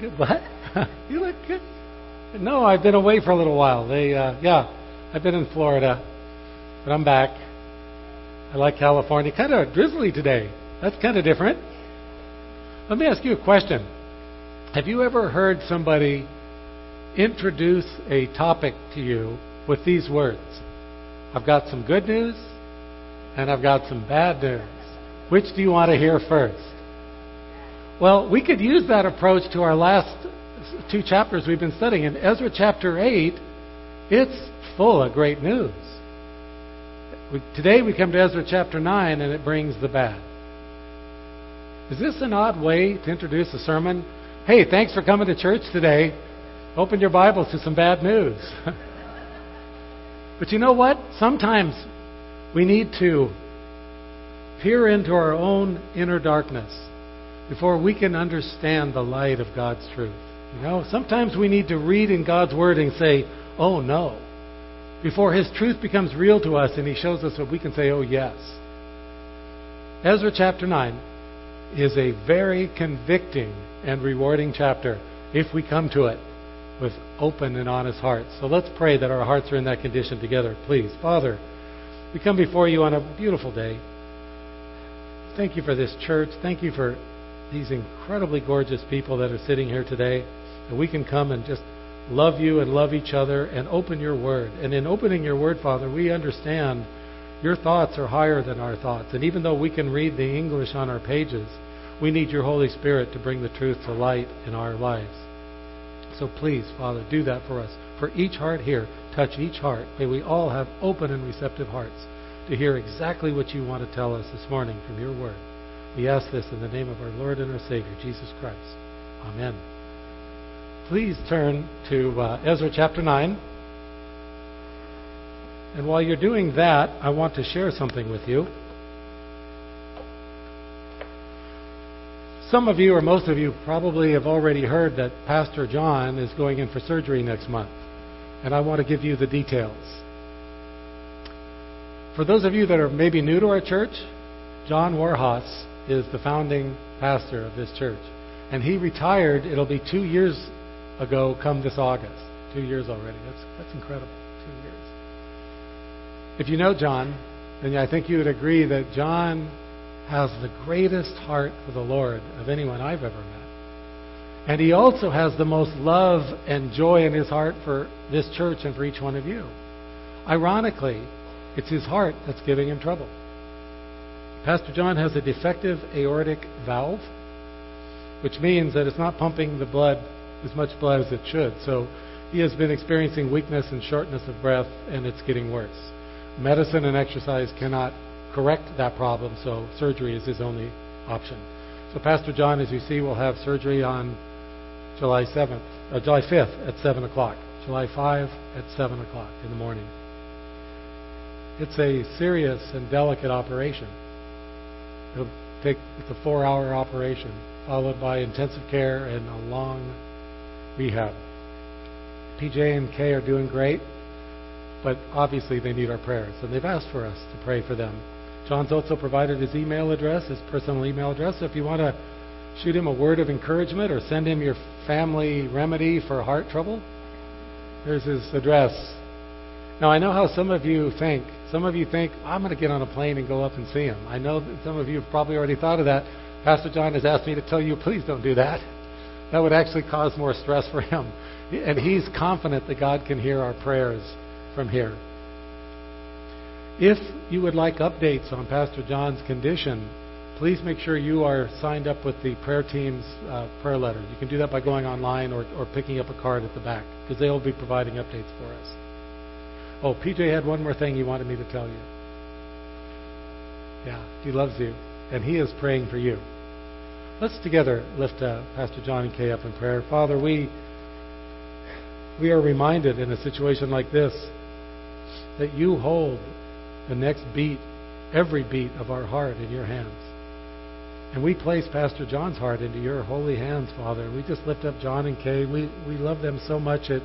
good. What? you look good. No, I've been away for a little while. They, uh, yeah, I've been in Florida, but I'm back. I like California. Kind of drizzly today. That's kind of different. Let me ask you a question. Have you ever heard somebody introduce a topic to you with these words? I've got some good news and I've got some bad news. Which do you want to hear first? Well, we could use that approach to our last two chapters we've been studying. In Ezra chapter 8, it's full of great news. Today we come to Ezra chapter 9 and it brings the bad. Is this an odd way to introduce a sermon? Hey, thanks for coming to church today. Open your Bibles to some bad news. but you know what? Sometimes we need to peer into our own inner darkness before we can understand the light of God's truth. You know, sometimes we need to read in God's Word and say, oh no, before His truth becomes real to us and He shows us what we can say, oh yes. Ezra chapter 9 is a very convicting and rewarding chapter if we come to it with open and honest hearts. So let's pray that our hearts are in that condition together, please. Father, we come before you on a beautiful day. Thank you for this church. Thank you for these incredibly gorgeous people that are sitting here today. And we can come and just love you and love each other and open your word. And in opening your word, Father, we understand your thoughts are higher than our thoughts. And even though we can read the English on our pages, we need your Holy Spirit to bring the truth to light in our lives. So please, Father, do that for us. For each heart here, touch each heart. May we all have open and receptive hearts to hear exactly what you want to tell us this morning from your word. We ask this in the name of our Lord and our Savior, Jesus Christ. Amen please turn to uh, Ezra chapter 9. And while you're doing that, I want to share something with you. Some of you, or most of you, probably have already heard that Pastor John is going in for surgery next month. And I want to give you the details. For those of you that are maybe new to our church, John Warhas is the founding pastor of this church. And he retired, it'll be two years ago come this August. Two years already. That's, that's incredible. Two years. If you know John, then I think you would agree that John has the greatest heart for the Lord of anyone I've ever met. And he also has the most love and joy in his heart for this church and for each one of you. Ironically, it's his heart that's giving him trouble. Pastor John has a defective aortic valve, which means that it's not pumping the blood as much blood as it should. So he has been experiencing weakness and shortness of breath, and it's getting worse. Medicine and exercise cannot correct that problem, so surgery is his only option. So Pastor John, as you see, will have surgery on July 7th, uh, July 5th at 7 o'clock. July 5 at 7 o'clock in the morning. It's a serious and delicate operation. It'll take it's a four-hour operation, followed by intensive care and a long rehab. PJ and Kay are doing great, but obviously they need our prayers, and they've asked for us to pray for them. John's also provided his email address, his personal email address. So if you want to shoot him a word of encouragement or send him your family remedy for heart trouble, here's his address. Now, I know how some of you think. Some of you think, I'm going to get on a plane and go up and see him. I know that some of you have probably already thought of that. Pastor John has asked me to tell you, please don't do that that would actually cause more stress for him. And he's confident that God can hear our prayers from here. If you would like updates on Pastor John's condition, please make sure you are signed up with the prayer team's uh, prayer letter. You can do that by going online or, or picking up a card at the back because they'll be providing updates for us. Oh, PJ had one more thing he wanted me to tell you. Yeah, he loves you, and he is praying for you. Let's together lift uh, Pastor John and Kay up in prayer. Father, we we are reminded in a situation like this that you hold the next beat, every beat of our heart in your hands. And we place Pastor John's heart into your holy hands, Father. We just lift up John and Kay. We we love them so much that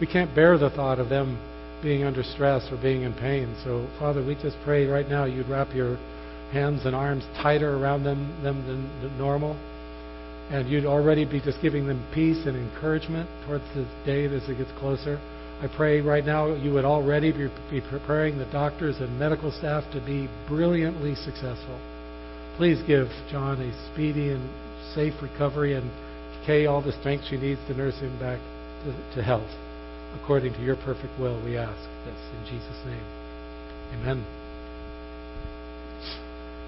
we can't bear the thought of them being under stress or being in pain. So, Father, we just pray right now you'd wrap your hands and arms tighter around them, them than, normal. and you'd already be just giving them peace and encouragement towards this day as it gets closer. I pray right now you would already be, be preparing the doctors and medical staff to be brilliantly successful. Please give John a speedy and safe recovery and Kay all the strength she needs to nurse him back to, to health. According to your perfect will, we ask this in Jesus' name. Amen.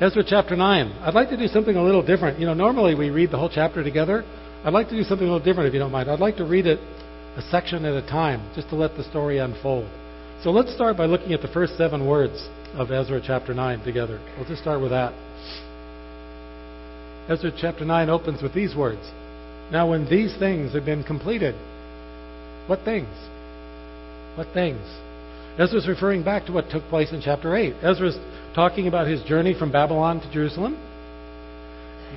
Ezra chapter 9. I'd like to do something a little different. You know, normally we read the whole chapter together. I'd like to do something a little different if you don't mind. I'd like to read it a section at a time, just to let the story unfold. So let's start by looking at the first seven words of Ezra chapter 9 together. We'll just start with that. Ezra chapter 9 opens with these words Now, when these things have been completed, what things? What things? Ezra's referring back to what took place in chapter 8. Ezra's talking about his journey from Babylon to Jerusalem,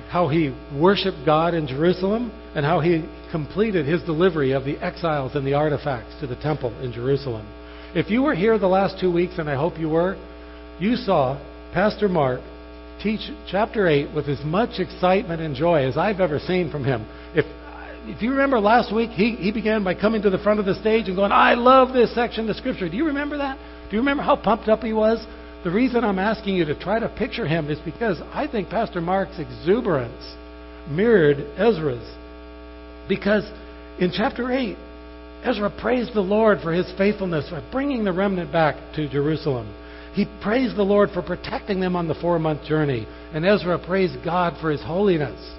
how he worshiped God in Jerusalem, and how he completed his delivery of the exiles and the artifacts to the temple in Jerusalem. If you were here the last two weeks, and I hope you were, you saw Pastor Mark teach chapter 8 with as much excitement and joy as I've ever seen from him. If, if you remember last week, he, he began by coming to the front of the stage and going, I love this section of Scripture. Do you remember that? Do you remember how pumped up he was? The reason I'm asking you to try to picture him is because I think Pastor Mark's exuberance mirrored Ezra's. Because in chapter 8, Ezra praised the Lord for his faithfulness for bringing the remnant back to Jerusalem. He praised the Lord for protecting them on the four month journey. And Ezra praised God for his holiness.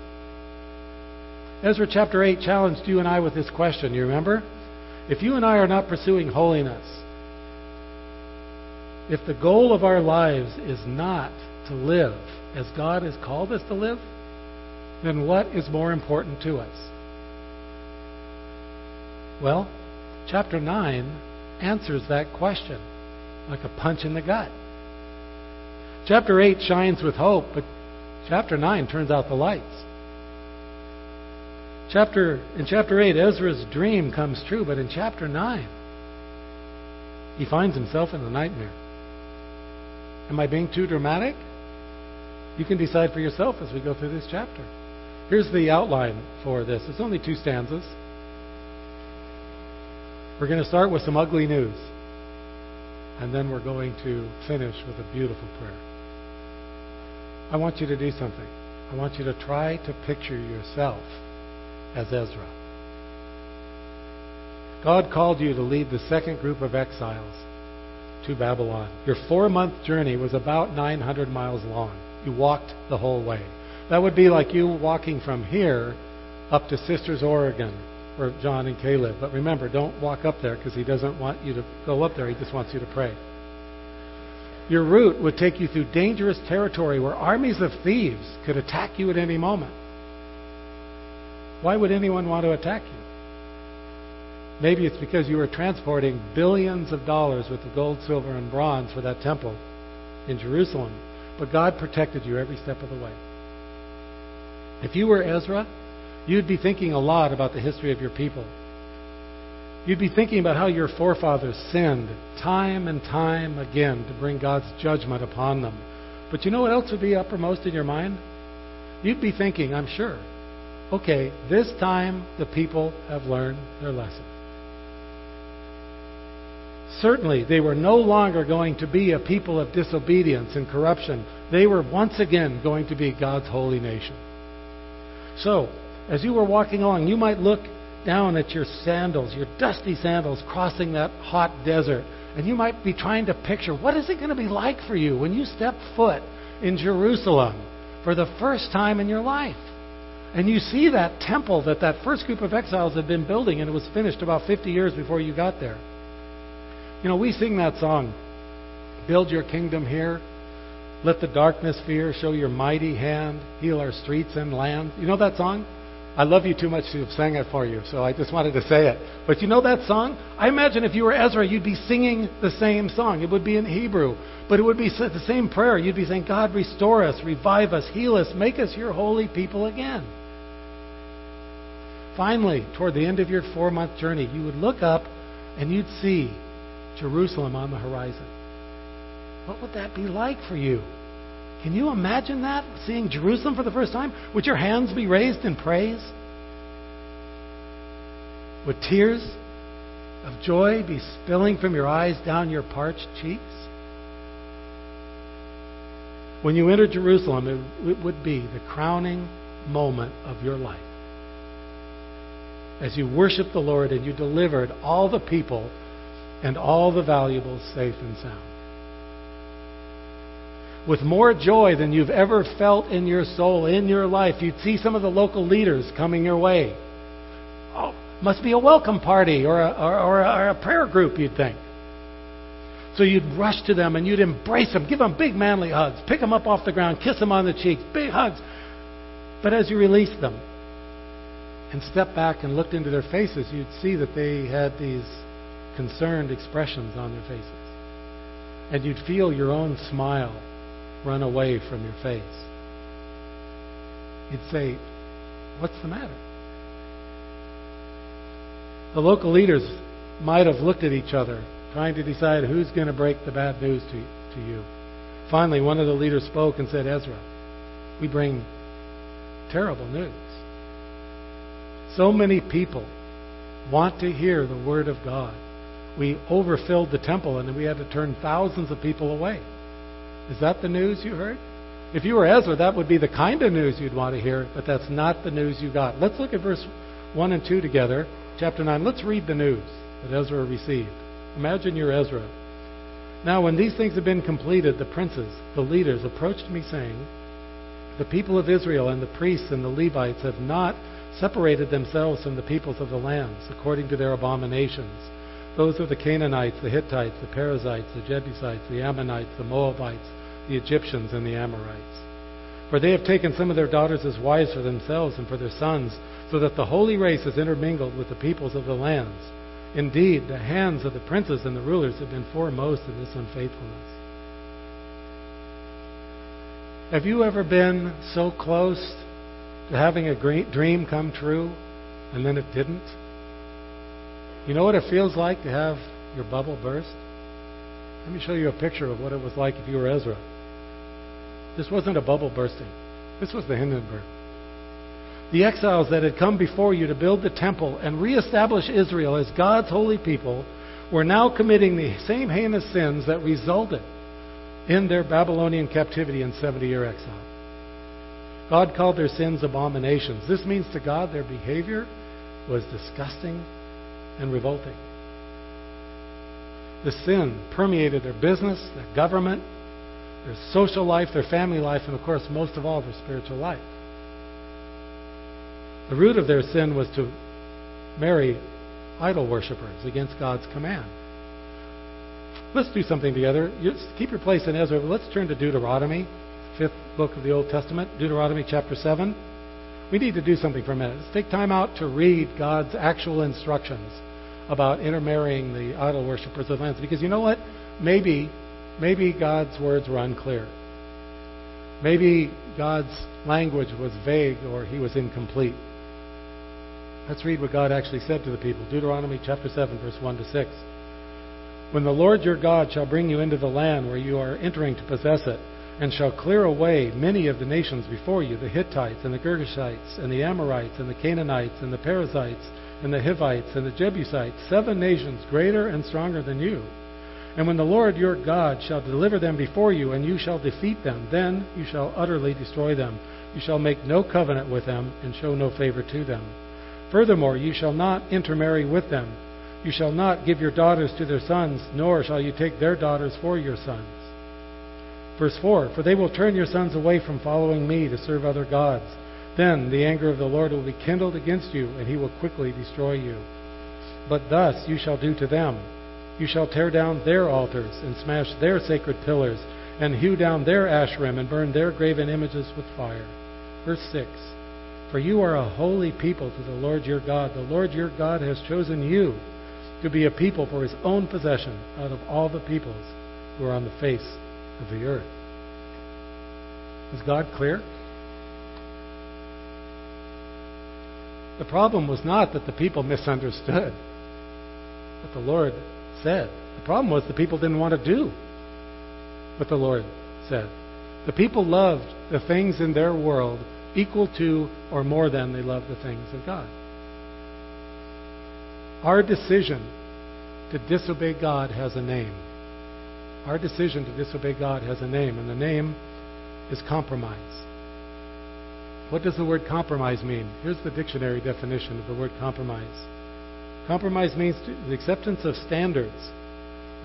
Ezra chapter 8 challenged you and I with this question. You remember? If you and I are not pursuing holiness, if the goal of our lives is not to live as God has called us to live, then what is more important to us? Well, chapter 9 answers that question like a punch in the gut. Chapter 8 shines with hope, but chapter 9 turns out the lights. Chapter in chapter 8 Ezra's dream comes true, but in chapter 9 he finds himself in a nightmare. Am I being too dramatic? You can decide for yourself as we go through this chapter. Here's the outline for this. It's only two stanzas. We're going to start with some ugly news. And then we're going to finish with a beautiful prayer. I want you to do something. I want you to try to picture yourself as Ezra. God called you to lead the second group of exiles to Babylon. Your four month journey was about 900 miles long. You walked the whole way. That would be like you walking from here up to Sisters, Oregon, where John and Kay live. But remember, don't walk up there because he doesn't want you to go up there. He just wants you to pray. Your route would take you through dangerous territory where armies of thieves could attack you at any moment. Why would anyone want to attack you? Maybe it's because you were transporting billions of dollars with the gold, silver, and bronze for that temple in Jerusalem. But God protected you every step of the way. If you were Ezra, you'd be thinking a lot about the history of your people. You'd be thinking about how your forefathers sinned time and time again to bring God's judgment upon them. But you know what else would be uppermost in your mind? You'd be thinking, I'm sure, okay, this time the people have learned their lesson. Certainly, they were no longer going to be a people of disobedience and corruption. They were once again going to be God's holy nation. So, as you were walking along, you might look down at your sandals, your dusty sandals, crossing that hot desert, and you might be trying to picture what is it going to be like for you when you step foot in Jerusalem for the first time in your life. And you see that temple that that first group of exiles had been building, and it was finished about 50 years before you got there. You know, we sing that song, Build Your Kingdom Here. Let the darkness fear, show your mighty hand, heal our streets and land. You know that song? I love you too much to have sang it for you, so I just wanted to say it. But you know that song? I imagine if you were Ezra, you'd be singing the same song. It would be in Hebrew, but it would be the same prayer. You'd be saying, God, restore us, revive us, heal us, make us your holy people again. Finally, toward the end of your four month journey, you would look up and you'd see Jerusalem on the horizon. What would that be like for you? Can you imagine that? Seeing Jerusalem for the first time? Would your hands be raised in praise? Would tears of joy be spilling from your eyes down your parched cheeks? When you enter Jerusalem, it would be the crowning moment of your life. As you worship the Lord and you delivered all the people and all the valuables safe and sound. With more joy than you've ever felt in your soul, in your life, you'd see some of the local leaders coming your way. Oh, must be a welcome party or a, or, or, a, or a prayer group, you'd think. So you'd rush to them and you'd embrace them, give them big manly hugs, pick them up off the ground, kiss them on the cheeks, big hugs. But as you release them and stepped back and looked into their faces, you'd see that they had these concerned expressions on their faces. And you'd feel your own smile run away from your face. You'd say, What's the matter? The local leaders might have looked at each other, trying to decide who's going to break the bad news to, to you. Finally, one of the leaders spoke and said, Ezra, we bring terrible news. So many people want to hear the Word of God. We overfilled the temple and we had to turn thousands of people away. Is that the news you heard? If you were Ezra, that would be the kind of news you'd want to hear, but that's not the news you got. Let's look at verse 1 and 2 together chapter 9. Let's read the news that Ezra received. Imagine you're Ezra. Now, when these things had been completed, the princes, the leaders, approached me, saying, The people of Israel and the priests and the Levites have not separated themselves from the peoples of the lands, according to their abominations. Those are the Canaanites, the Hittites, the Perizzites, the Jebusites, the Ammonites, the Moabites, the Egyptians, and the Amorites. For they have taken some of their daughters as wives for themselves and for their sons, so that the holy race is intermingled with the peoples of the lands. Indeed, the hands of the princes and the rulers have been foremost in this unfaithfulness. Have you ever been so close to having a great dream come true and then it didn't? You know what it feels like to have your bubble burst? Let me show you a picture of what it was like if you were Ezra. This wasn't a bubble bursting. This was the Hindenburg. The exiles that had come before you to build the temple and reestablish Israel as God's holy people were now committing the same heinous sins that resulted in their Babylonian captivity and 70 year exile. God called their sins abominations. This means to God their behavior was disgusting and revolting. The sin permeated their business, their government, their social life, their family life, and of course, most of all, their spiritual life. The root of their sin was to marry idol worshippers against God's command. Let's do something together. keep your place in Ezra. but Let's turn to Deuteronomy, fifth book of the Old Testament, Deuteronomy chapter 7. We need to do something for a minute. Let's take time out to read God's actual instructions about intermarrying the idol worshippers of lands. Because you know what? Maybe Maybe God's words were unclear. Maybe God's language was vague or he was incomplete. Let's read what God actually said to the people. Deuteronomy chapter 7, verse 1 to 6. When the Lord your God shall bring you into the land where you are entering to possess it, and shall clear away many of the nations before you the Hittites, and the Girgashites, and the Amorites, and the Canaanites, and the Perizzites, and the Hivites, and the Jebusites, seven nations greater and stronger than you and when the Lord your God shall deliver them before you, and you shall defeat them, then you shall utterly destroy them. You shall make no covenant with them, and show no favor to them. Furthermore, you shall not intermarry with them. You shall not give your daughters to their sons, nor shall you take their daughters for your sons. Verse 4 For they will turn your sons away from following me to serve other gods. Then the anger of the Lord will be kindled against you, and he will quickly destroy you. But thus you shall do to them you shall tear down their altars and smash their sacred pillars and hew down their asherim and burn their graven images with fire. Verse 6 For you are a holy people to the Lord your God. The Lord your God has chosen you to be a people for his own possession out of all the peoples who are on the face of the earth. Was God clear? The problem was not that the people misunderstood, what the Lord said. The problem was the people didn't want to do what the Lord said. The people loved the things in their world equal to or more than they loved the things of God. Our decision to disobey God has a name. Our decision to disobey God has a name, and the name is compromise. What does the word compromise mean? Here's the dictionary definition of the word compromise. Compromise means the acceptance of standards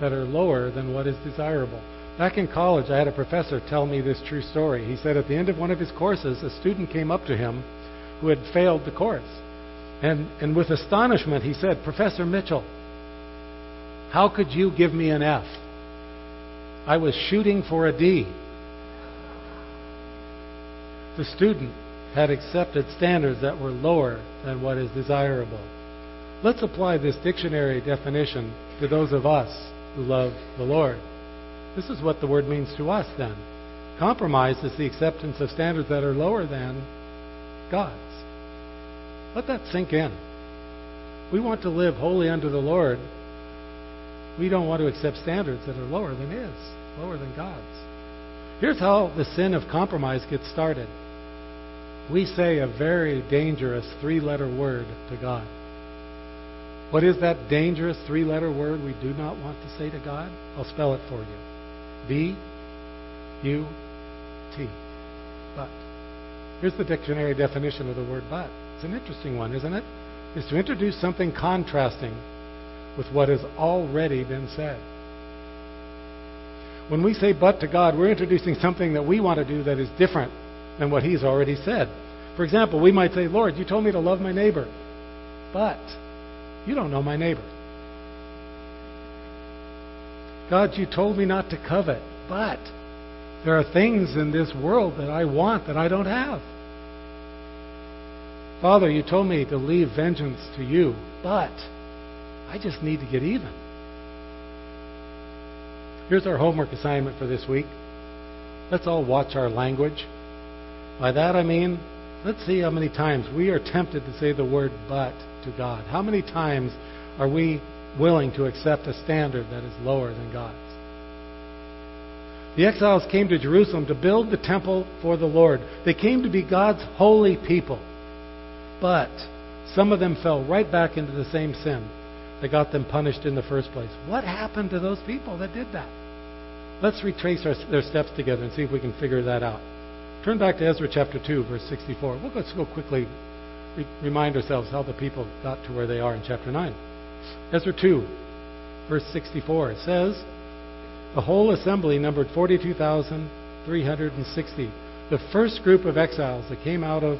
that are lower than what is desirable. Back in college, I had a professor tell me this true story. He said at the end of one of his courses, a student came up to him who had failed the course. And, and with astonishment, he said, Professor Mitchell, how could you give me an F? I was shooting for a D. The student had accepted standards that were lower than what is desirable. Let's apply this dictionary definition to those of us who love the Lord. This is what the word means to us then. Compromise is the acceptance of standards that are lower than God's. Let that sink in. We want to live wholly under the Lord. We don't want to accept standards that are lower than His, lower than God's. Here's how the sin of compromise gets started. We say a very dangerous three letter word to God. What is that dangerous three letter word we do not want to say to God? I'll spell it for you. B U T. But. Here's the dictionary definition of the word but. It's an interesting one, isn't it? it? Is to introduce something contrasting with what has already been said. When we say but to God, we're introducing something that we want to do that is different than what He's already said. For example, we might say, Lord, you told me to love my neighbor, but you don't know my neighbor. God, you told me not to covet, but there are things in this world that I want that I don't have. Father, you told me to leave vengeance to you, but I just need to get even. Here's our homework assignment for this week. Let's all watch our language. By that I mean, let's see how many times we are tempted to say the word but to God. How many times are we willing to accept a standard that is lower than God's? The exiles came to Jerusalem to build the temple for the Lord. They came to be God's holy people. But some of them fell right back into the same sin that got them punished in the first place. What happened to those people that did that? Let's retrace our, their steps together and see if we can figure that out. Turn back to Ezra chapter 2, verse 64. We'll let's go quickly re- remind ourselves how the people got to where they are in chapter 9. Ezra 2, verse 64. It says, The whole assembly numbered 42,360. The first group of exiles that came out of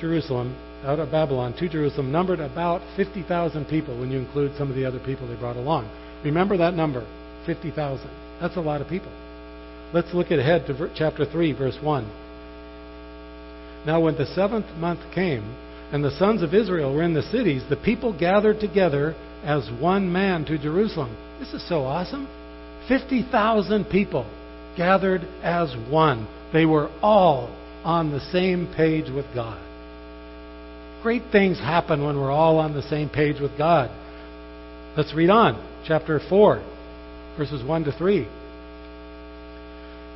Jerusalem, out of Babylon to Jerusalem, numbered about 50,000 people when you include some of the other people they brought along. Remember that number 50,000. That's a lot of people. Let's look ahead to chapter 3, verse 1. Now, when the seventh month came, and the sons of Israel were in the cities, the people gathered together as one man to Jerusalem. This is so awesome. 50,000 people gathered as one. They were all on the same page with God. Great things happen when we're all on the same page with God. Let's read on. Chapter 4, verses 1 to 3.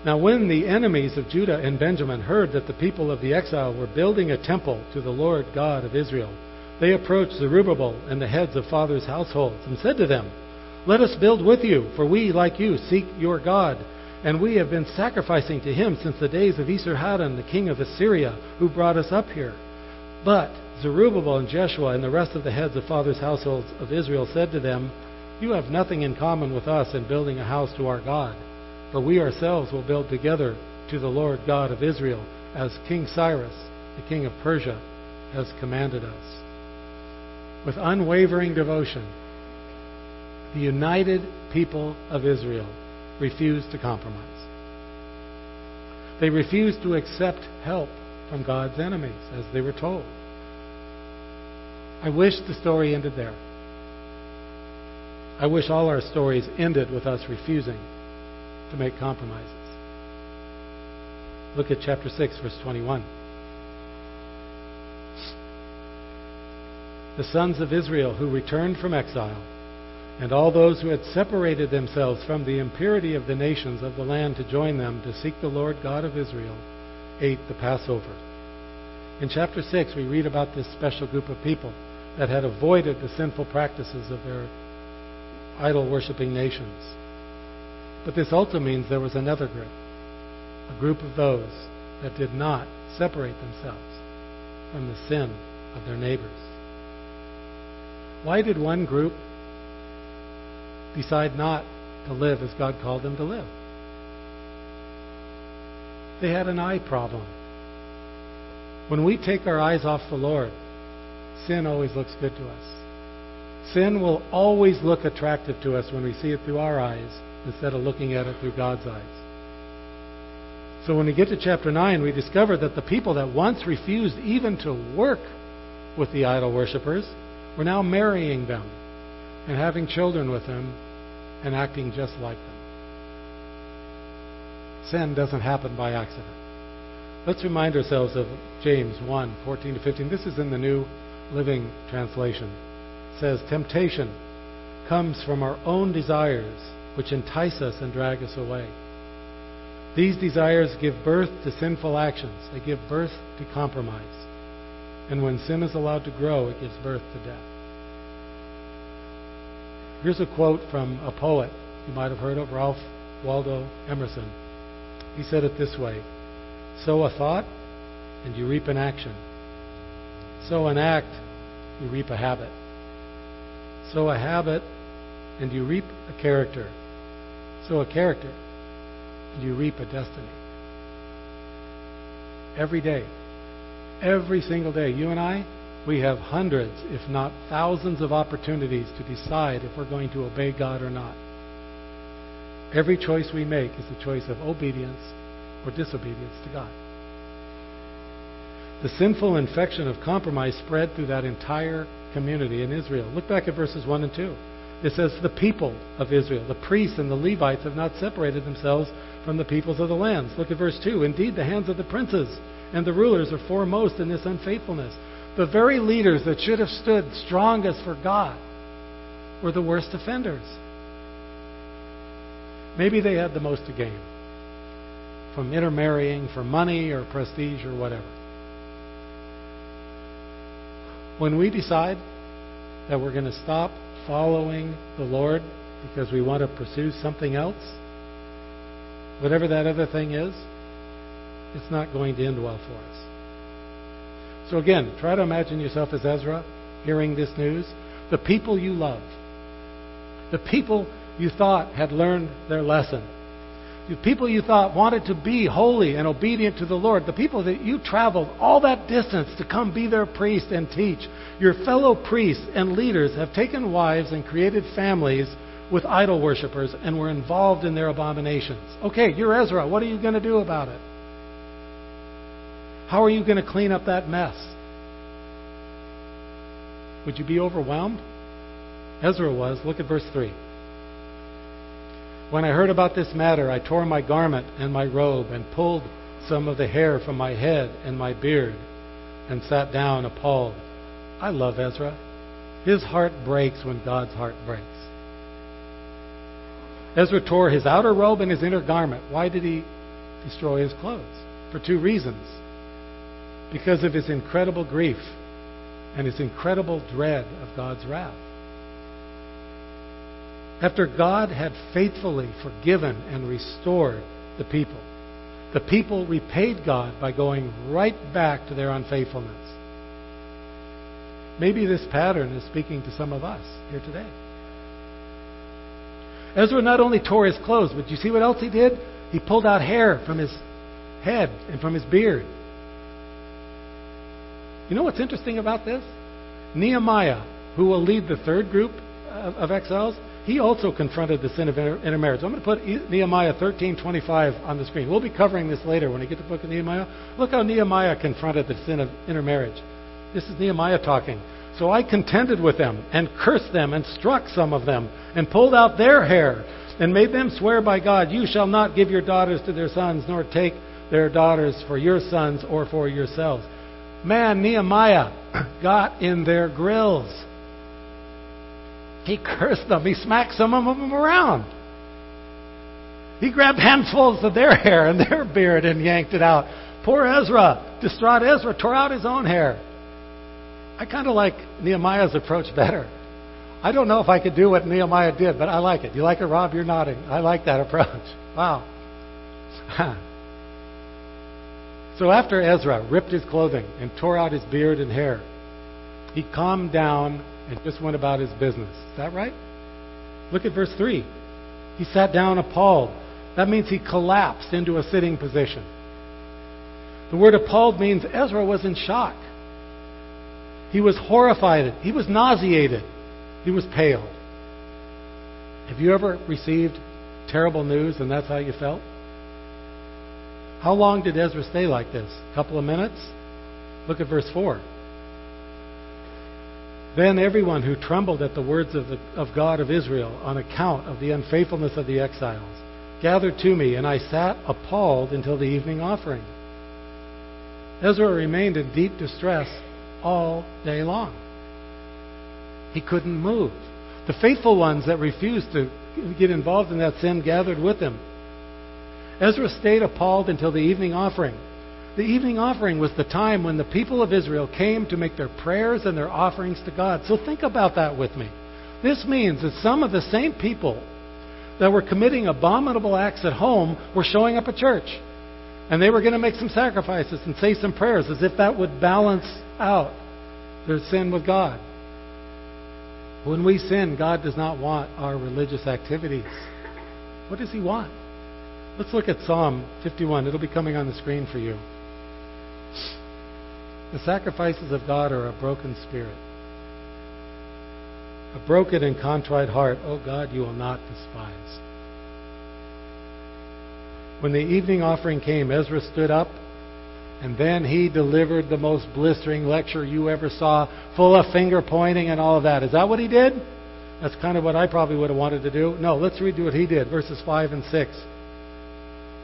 Now, when the enemies of Judah and Benjamin heard that the people of the exile were building a temple to the Lord God of Israel, they approached Zerubbabel and the heads of fathers' households and said to them, Let us build with you, for we, like you, seek your God. And we have been sacrificing to him since the days of Esarhaddon, the king of Assyria, who brought us up here. But Zerubbabel and Jeshua and the rest of the heads of fathers' households of Israel said to them, You have nothing in common with us in building a house to our God. For we ourselves will build together to the Lord God of Israel, as King Cyrus, the king of Persia, has commanded us. With unwavering devotion, the united people of Israel refused to compromise. They refused to accept help from God's enemies, as they were told. I wish the story ended there. I wish all our stories ended with us refusing to make compromises. Look at chapter 6, verse 21. The sons of Israel who returned from exile And all those who had separated themselves from the impurity of the nations of the land to join them to seek the Lord God of Israel ate the Passover. In chapter 6, we read about this special group of people that had avoided the sinful practices of their idol worshiping nations. But this also means there was another group, a group of those that did not separate themselves from the sin of their neighbors. Why did one group decide not to live as God called them to live? They had an eye problem. When we take our eyes off the Lord, sin always looks good to us. Sin will always look attractive to us when we see it through our eyes instead of looking at it through God's eyes. So when we get to chapter 9, we discover that the people that once refused even to work with the idol worshippers were now marrying them and having children with them and acting just like them. Sin doesn't happen by accident. Let's remind ourselves of James 1 14 to 15. This is in the New Living Translation. Says, Temptation comes from our own desires, which entice us and drag us away. These desires give birth to sinful actions, they give birth to compromise. And when sin is allowed to grow, it gives birth to death. Here's a quote from a poet you might have heard of, Ralph Waldo Emerson. He said it this way Sow a thought, and you reap an action. Sow an act, you reap a habit. Sow a habit, and you reap a character. Sow a character, and you reap a destiny. Every day, every single day, you and I, we have hundreds, if not thousands, of opportunities to decide if we're going to obey God or not. Every choice we make is a choice of obedience or disobedience to God. The sinful infection of compromise spread through that entire community in Israel. Look back at verses 1 and 2. It says, The people of Israel, the priests and the Levites, have not separated themselves from the peoples of the lands. Look at verse 2. Indeed, the hands of the princes and the rulers are foremost in this unfaithfulness. The very leaders that should have stood strongest for God were the worst offenders. Maybe they had the most to gain from intermarrying for money or prestige or whatever. When we decide that we're going to stop following the Lord because we want to pursue something else, whatever that other thing is, it's not going to end well for us. So again, try to imagine yourself as Ezra hearing this news. The people you love, the people you thought had learned their lesson, the people you thought wanted to be holy and obedient to the Lord, the people that you traveled all that distance to come be their priest and teach, your fellow priests and leaders have taken wives and created families with idol worshippers and were involved in their abominations. Okay, you're Ezra. What are you going to do about it? How are you going to clean up that mess? Would you be overwhelmed? Ezra was. Look at verse 3. When I heard about this matter, I tore my garment and my robe and pulled some of the hair from my head and my beard and sat down appalled. I love Ezra. His heart breaks when God's heart breaks. Ezra tore his outer robe and his inner garment. Why did he destroy his clothes? For two reasons. Because of his incredible grief and his incredible dread of God's wrath. After God had faithfully forgiven and restored the people, the people repaid God by going right back to their unfaithfulness. Maybe this pattern is speaking to some of us here today. Ezra not only tore his clothes, but you see what else he did? He pulled out hair from his head and from his beard. You know what's interesting about this? Nehemiah, who will lead the third group of, exiles, he also confronted the sin of intermarriage. I'm going to put Nehemiah 13:25 on the screen. We'll be covering this later when we get the book of Nehemiah. Look how Nehemiah confronted the sin of intermarriage. This is Nehemiah talking. So I contended with them and cursed them and struck some of them and pulled out their hair and made them swear by God, You shall not give your daughters to their sons, nor take their daughters for your sons or for yourselves. Man, Nehemiah got in their grills. He cursed them. He smacked some of them around. He grabbed handfuls of their hair and their beard and yanked it out. Poor Ezra, distraught Ezra, tore out his own hair. I kind of like Nehemiah's approach better. I don't know if I could do what Nehemiah did, but I like it. You like it, Rob? You're nodding. I like that approach. Wow. so after Ezra ripped his clothing and tore out his beard and hair, he calmed down and just went about his business. Is that right? Look at verse 3. He sat down appalled. That means he collapsed into a sitting position. The word appalled means Ezra was in shock. He was horrified. He was nauseated. He was pale. Have you ever received terrible news and that's how you felt? How long did Ezra stay like this? A couple of minutes? Look at verse 4. Then everyone who trembled at the words of, the, of God of Israel on account of the unfaithfulness of the exiles gathered to me, and I sat appalled until the evening offering. Ezra remained in deep distress all day long. He couldn't move. The faithful ones that refused to get involved in that sin gathered with him. Ezra stayed appalled until the evening offering. The evening offering was the time when the people of Israel came to make their prayers and their offerings to God. So think about that with me. This means that some of the same people that were committing abominable acts at home were showing up at church. And they were going to make some sacrifices and say some prayers as if that would balance out their sin with God. When we sin, God does not want our religious activities. What does He want? Let's look at Psalm 51. It'll be coming on the screen for you. The sacrifices of God are a broken spirit. A broken and contrite heart, oh God, you will not despise. When the evening offering came, Ezra stood up and then he delivered the most blistering lecture you ever saw, full of finger pointing and all of that. Is that what he did? That's kind of what I probably would have wanted to do. No, let's read what he did, verses 5 and 6.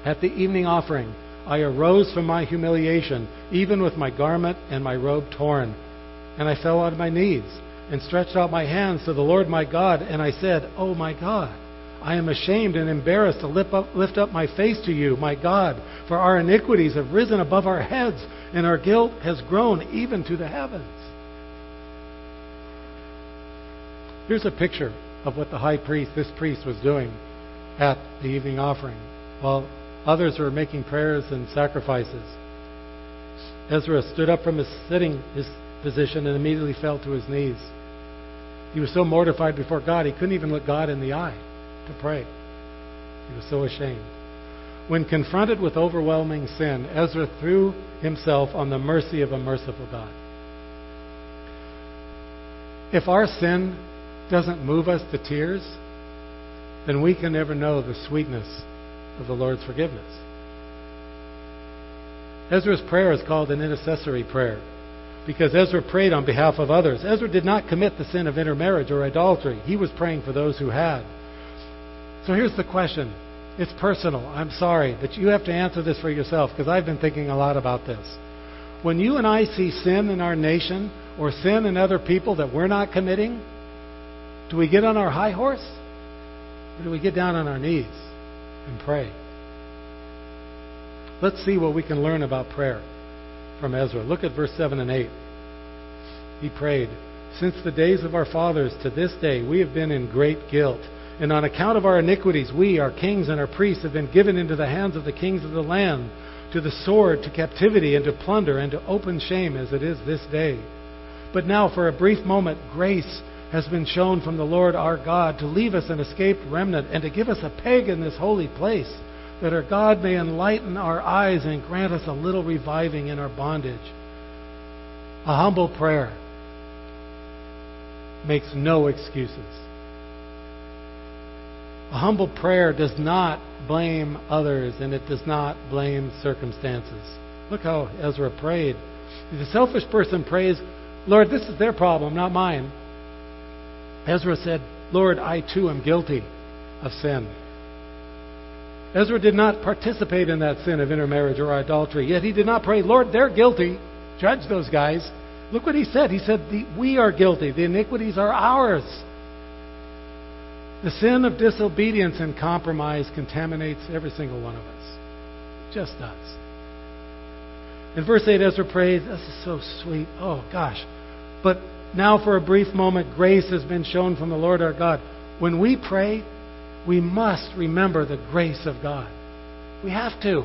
At the evening offering, I arose from my humiliation, even with my garment and my robe torn. And I fell on my knees and stretched out my hands to the Lord my God, and I said, Oh my God, I am ashamed and embarrassed to lift up, lift up my face to you, my God, for our iniquities have risen above our heads, and our guilt has grown even to the heavens. Here's a picture of what the high priest, this priest, was doing at the evening offering. While Others were making prayers and sacrifices. Ezra stood up from his sitting his position and immediately fell to his knees. He was so mortified before God, he couldn't even look God in the eye to pray. He was so ashamed. When confronted with overwhelming sin, Ezra threw himself on the mercy of a merciful God. If our sin doesn't move us to tears, then we can never know the sweetness of the Lord's forgiveness. Ezra's prayer is called an intercessory prayer because Ezra prayed on behalf of others. Ezra did not commit the sin of intermarriage or idolatry, he was praying for those who had. So here's the question. It's personal. I'm sorry, but you have to answer this for yourself because I've been thinking a lot about this. When you and I see sin in our nation or sin in other people that we're not committing, do we get on our high horse or do we get down on our knees? And pray. Let's see what we can learn about prayer from Ezra. Look at verse 7 and 8. He prayed, Since the days of our fathers to this day, we have been in great guilt. And on account of our iniquities, we, our kings and our priests, have been given into the hands of the kings of the land, to the sword, to captivity, and to plunder, and to open shame, as it is this day. But now, for a brief moment, grace has been shown from the Lord our God to leave us an escaped remnant and to give us a peg in this holy place, that our God may enlighten our eyes and grant us a little reviving in our bondage. A humble prayer makes no excuses. A humble prayer does not blame others and it does not blame circumstances. Look how Ezra prayed. The selfish person prays, Lord, this is their problem, not mine. Ezra said, Lord, I too am guilty of sin. Ezra did not participate in that sin of intermarriage or idolatry, yet he did not pray, Lord, they're guilty. Judge those guys. Look what he said. He said, We are guilty. The iniquities are ours. The sin of disobedience and compromise contaminates every single one of us. Just does. In verse 8, Ezra prays, This is so sweet. Oh, gosh. But now, for a brief moment, grace has been shown from the Lord our God. When we pray, we must remember the grace of God. We have to.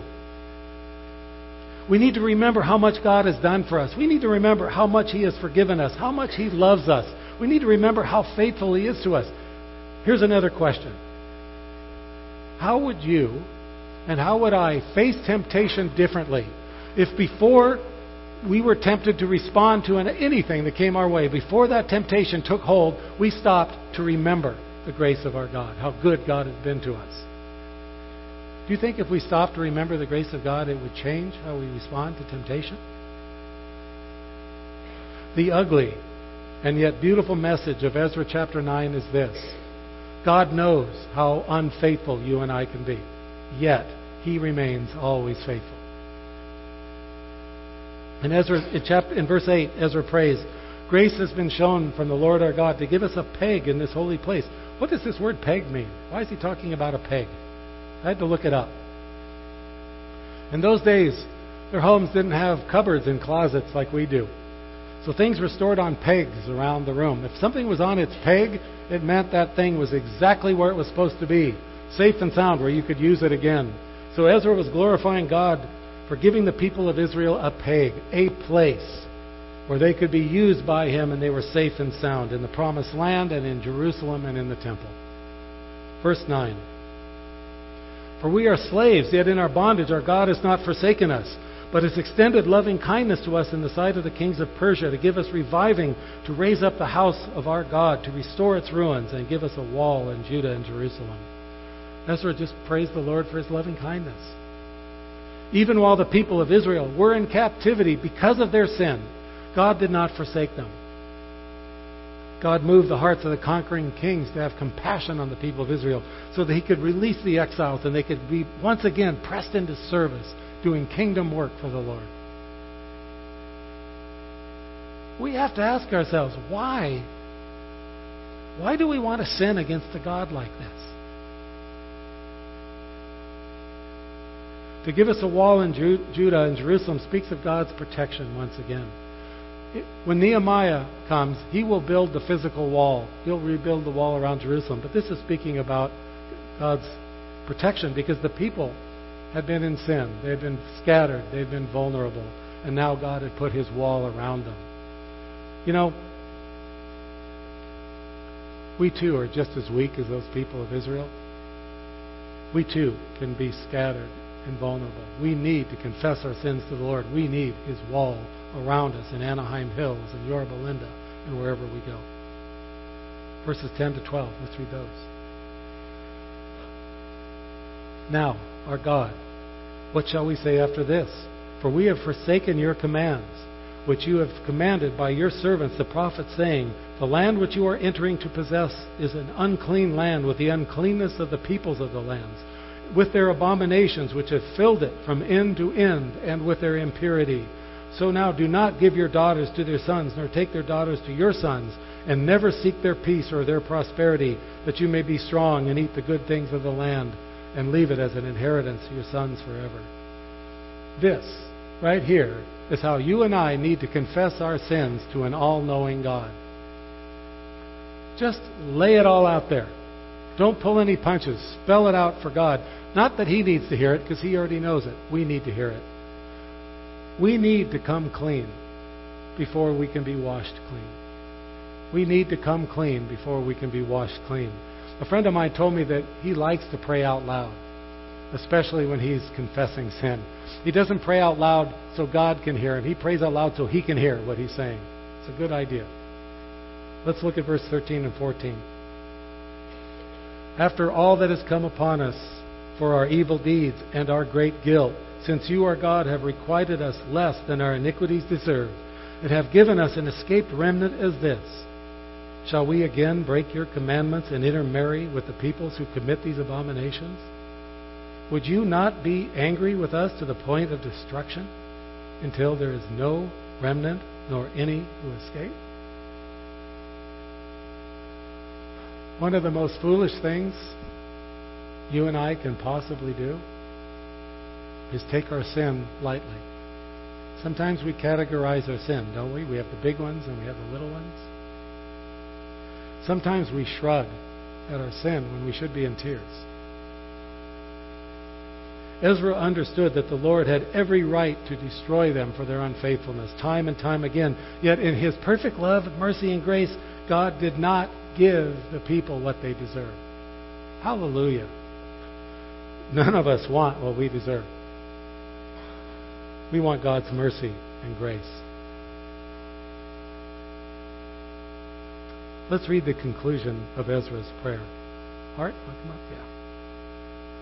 We need to remember how much God has done for us. We need to remember how much He has forgiven us, how much He loves us. We need to remember how faithful He is to us. Here's another question How would you and how would I face temptation differently if before we were tempted to respond to anything that came our way, before that temptation took hold, we stopped to remember the grace of our God, how good God has been to us? Do you think if we stopped to remember the grace of God, it would change how we respond to temptation? The ugly and yet beautiful message of Ezra chapter 9 is this God knows how unfaithful you and I can be, yet He remains always faithful. In, Ezra, in, chapter, in verse 8, Ezra prays, Grace has been shown from the Lord our God to give us a peg in this holy place. What does this word peg mean? Why is he talking about a peg? I had to look it up. In those days, their homes didn't have cupboards and closets like we do. So things were stored on pegs around the room. If something was on its peg, it meant that thing was exactly where it was supposed to be, safe and sound, where you could use it again. So Ezra was glorifying God for giving the people of Israel a peg, a place where they could be used by him and they were safe and sound in the promised land and in Jerusalem and in the temple. Verse 9. For we are slaves, yet in our bondage our God has not forsaken us, but has extended loving kindness to us in the sight of the kings of Persia, to give us reviving, to raise up the house of our God, to restore its ruins, and give us a wall in Judah and Jerusalem. Ezra just praised the Lord for his loving kindness. Even while the people of Israel were in captivity because of their sin, God did not forsake them. God moved the hearts of the conquering kings to have compassion on the people of Israel so that he could release the exiles and they could be once again pressed into service, doing kingdom work for the Lord. We have to ask ourselves, why? Why do we want to sin against a God like this? To give us a wall in Judah and Jerusalem speaks of God's protection once again when Nehemiah comes, he will build the physical wall. He'll rebuild the wall around Jerusalem. But this is speaking about God's protection because the people had been in sin. They had been scattered. They had been vulnerable. And now God had put his wall around them. You know, we too are just as weak as those people of Israel. We too can be scattered and vulnerable. We need to confess our sins to the Lord. We need his wall around us in Anaheim Hills and Yorba Linda and wherever we go. Verses 10 to 12, let's read those. Now, our God, what shall we say after this? For we have forsaken your commands, which you have commanded by your servants the prophets, saying, The land which you are entering to possess is an unclean land with the uncleanness of the peoples of the lands, with their abominations which have filled it from end to end, and with their impurity so now do not give your daughters to their sons, nor take their daughters to your sons, and never seek their peace or their prosperity, that you may be strong and eat the good things of the land, and leave it as an inheritance to your sons forever. This, right here, is how you and I need to confess our sins to an all knowing God. Just lay it all out there. Don't pull any punches. Spell it out for God. Not that He needs to hear it, because He already knows it. We need to hear it. We need to come clean before we can be washed clean. We need to come clean before we can be washed clean. A friend of mine told me that he likes to pray out loud, especially when he's confessing sin. He doesn't pray out loud so God can hear him. He prays out loud so he can hear what he's saying. It's a good idea. Let's look at verse 13 and 14. After all that has come upon us for our evil deeds and our great guilt, since you, our God, have requited us less than our iniquities deserve, and have given us an escaped remnant as this, shall we again break your commandments and intermarry with the peoples who commit these abominations? Would you not be angry with us to the point of destruction until there is no remnant nor any who escape? One of the most foolish things you and I can possibly do is take our sin lightly. Sometimes we categorize our sin, don't we? We have the big ones and we have the little ones. Sometimes we shrug at our sin when we should be in tears. Ezra understood that the Lord had every right to destroy them for their unfaithfulness, time and time again. Yet, in His perfect love, mercy, and grace, God did not give the people what they deserve. Hallelujah. None of us want what we deserve. We want God's mercy and grace. Let's read the conclusion of Ezra's prayer. Art, come up. Yeah.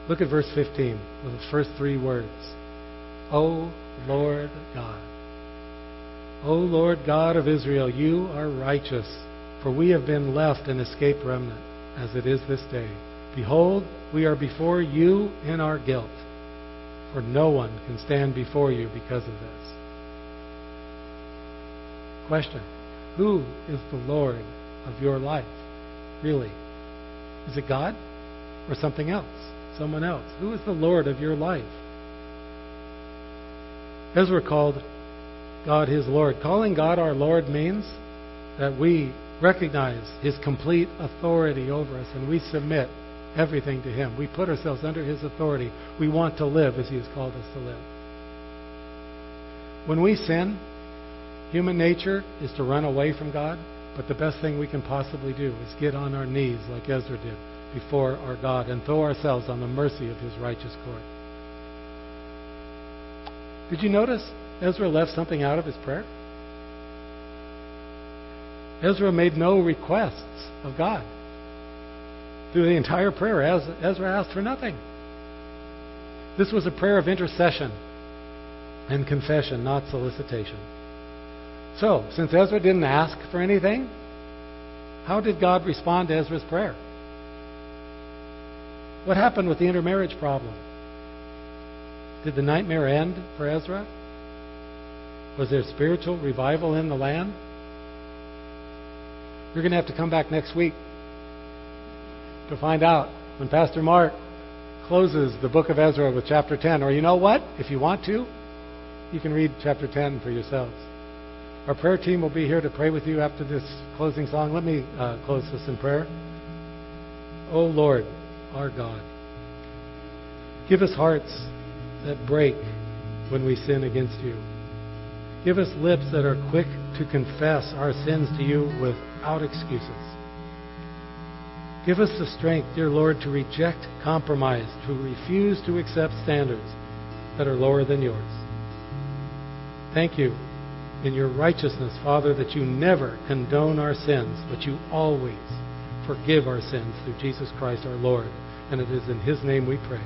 Look at verse 15, the first three words. O Lord God. O Lord God of Israel, you are righteous, for we have been left an escaped remnant, as it is this day. Behold, we are before you in our guilt, for no one can stand before you because of this. Question Who is the Lord of your life? Really? Is it God or something else? Someone else? Who is the Lord of your life? Ezra called God his Lord. Calling God our Lord means that we recognize his complete authority over us and we submit everything to him. We put ourselves under his authority. We want to live as he has called us to live. When we sin, human nature is to run away from God, but the best thing we can possibly do is get on our knees like Ezra did before our God and throw ourselves on the mercy of his righteous court. Did you notice Ezra left something out of his prayer? Ezra made no requests of God. Through the entire prayer, Ezra asked for nothing. This was a prayer of intercession and confession, not solicitation. So, since Ezra didn't ask for anything, how did God respond to Ezra's prayer? What happened with the intermarriage problem? Did the nightmare end for Ezra? Was there spiritual revival in the land? You're going to have to come back next week to find out when Pastor Mark closes the book of Ezra with chapter 10. Or you know what? If you want to, you can read chapter 10 for yourselves. Our prayer team will be here to pray with you after this closing song. Let me uh, close this in prayer. Oh Lord, our God. Give us hearts that break when we sin against you. Give us lips that are quick to confess our sins to you without excuses. Give us the strength, dear Lord, to reject compromise, to refuse to accept standards that are lower than yours. Thank you in your righteousness, Father, that you never condone our sins, but you always forgive our sins through Jesus Christ our Lord. And it is in His name we pray.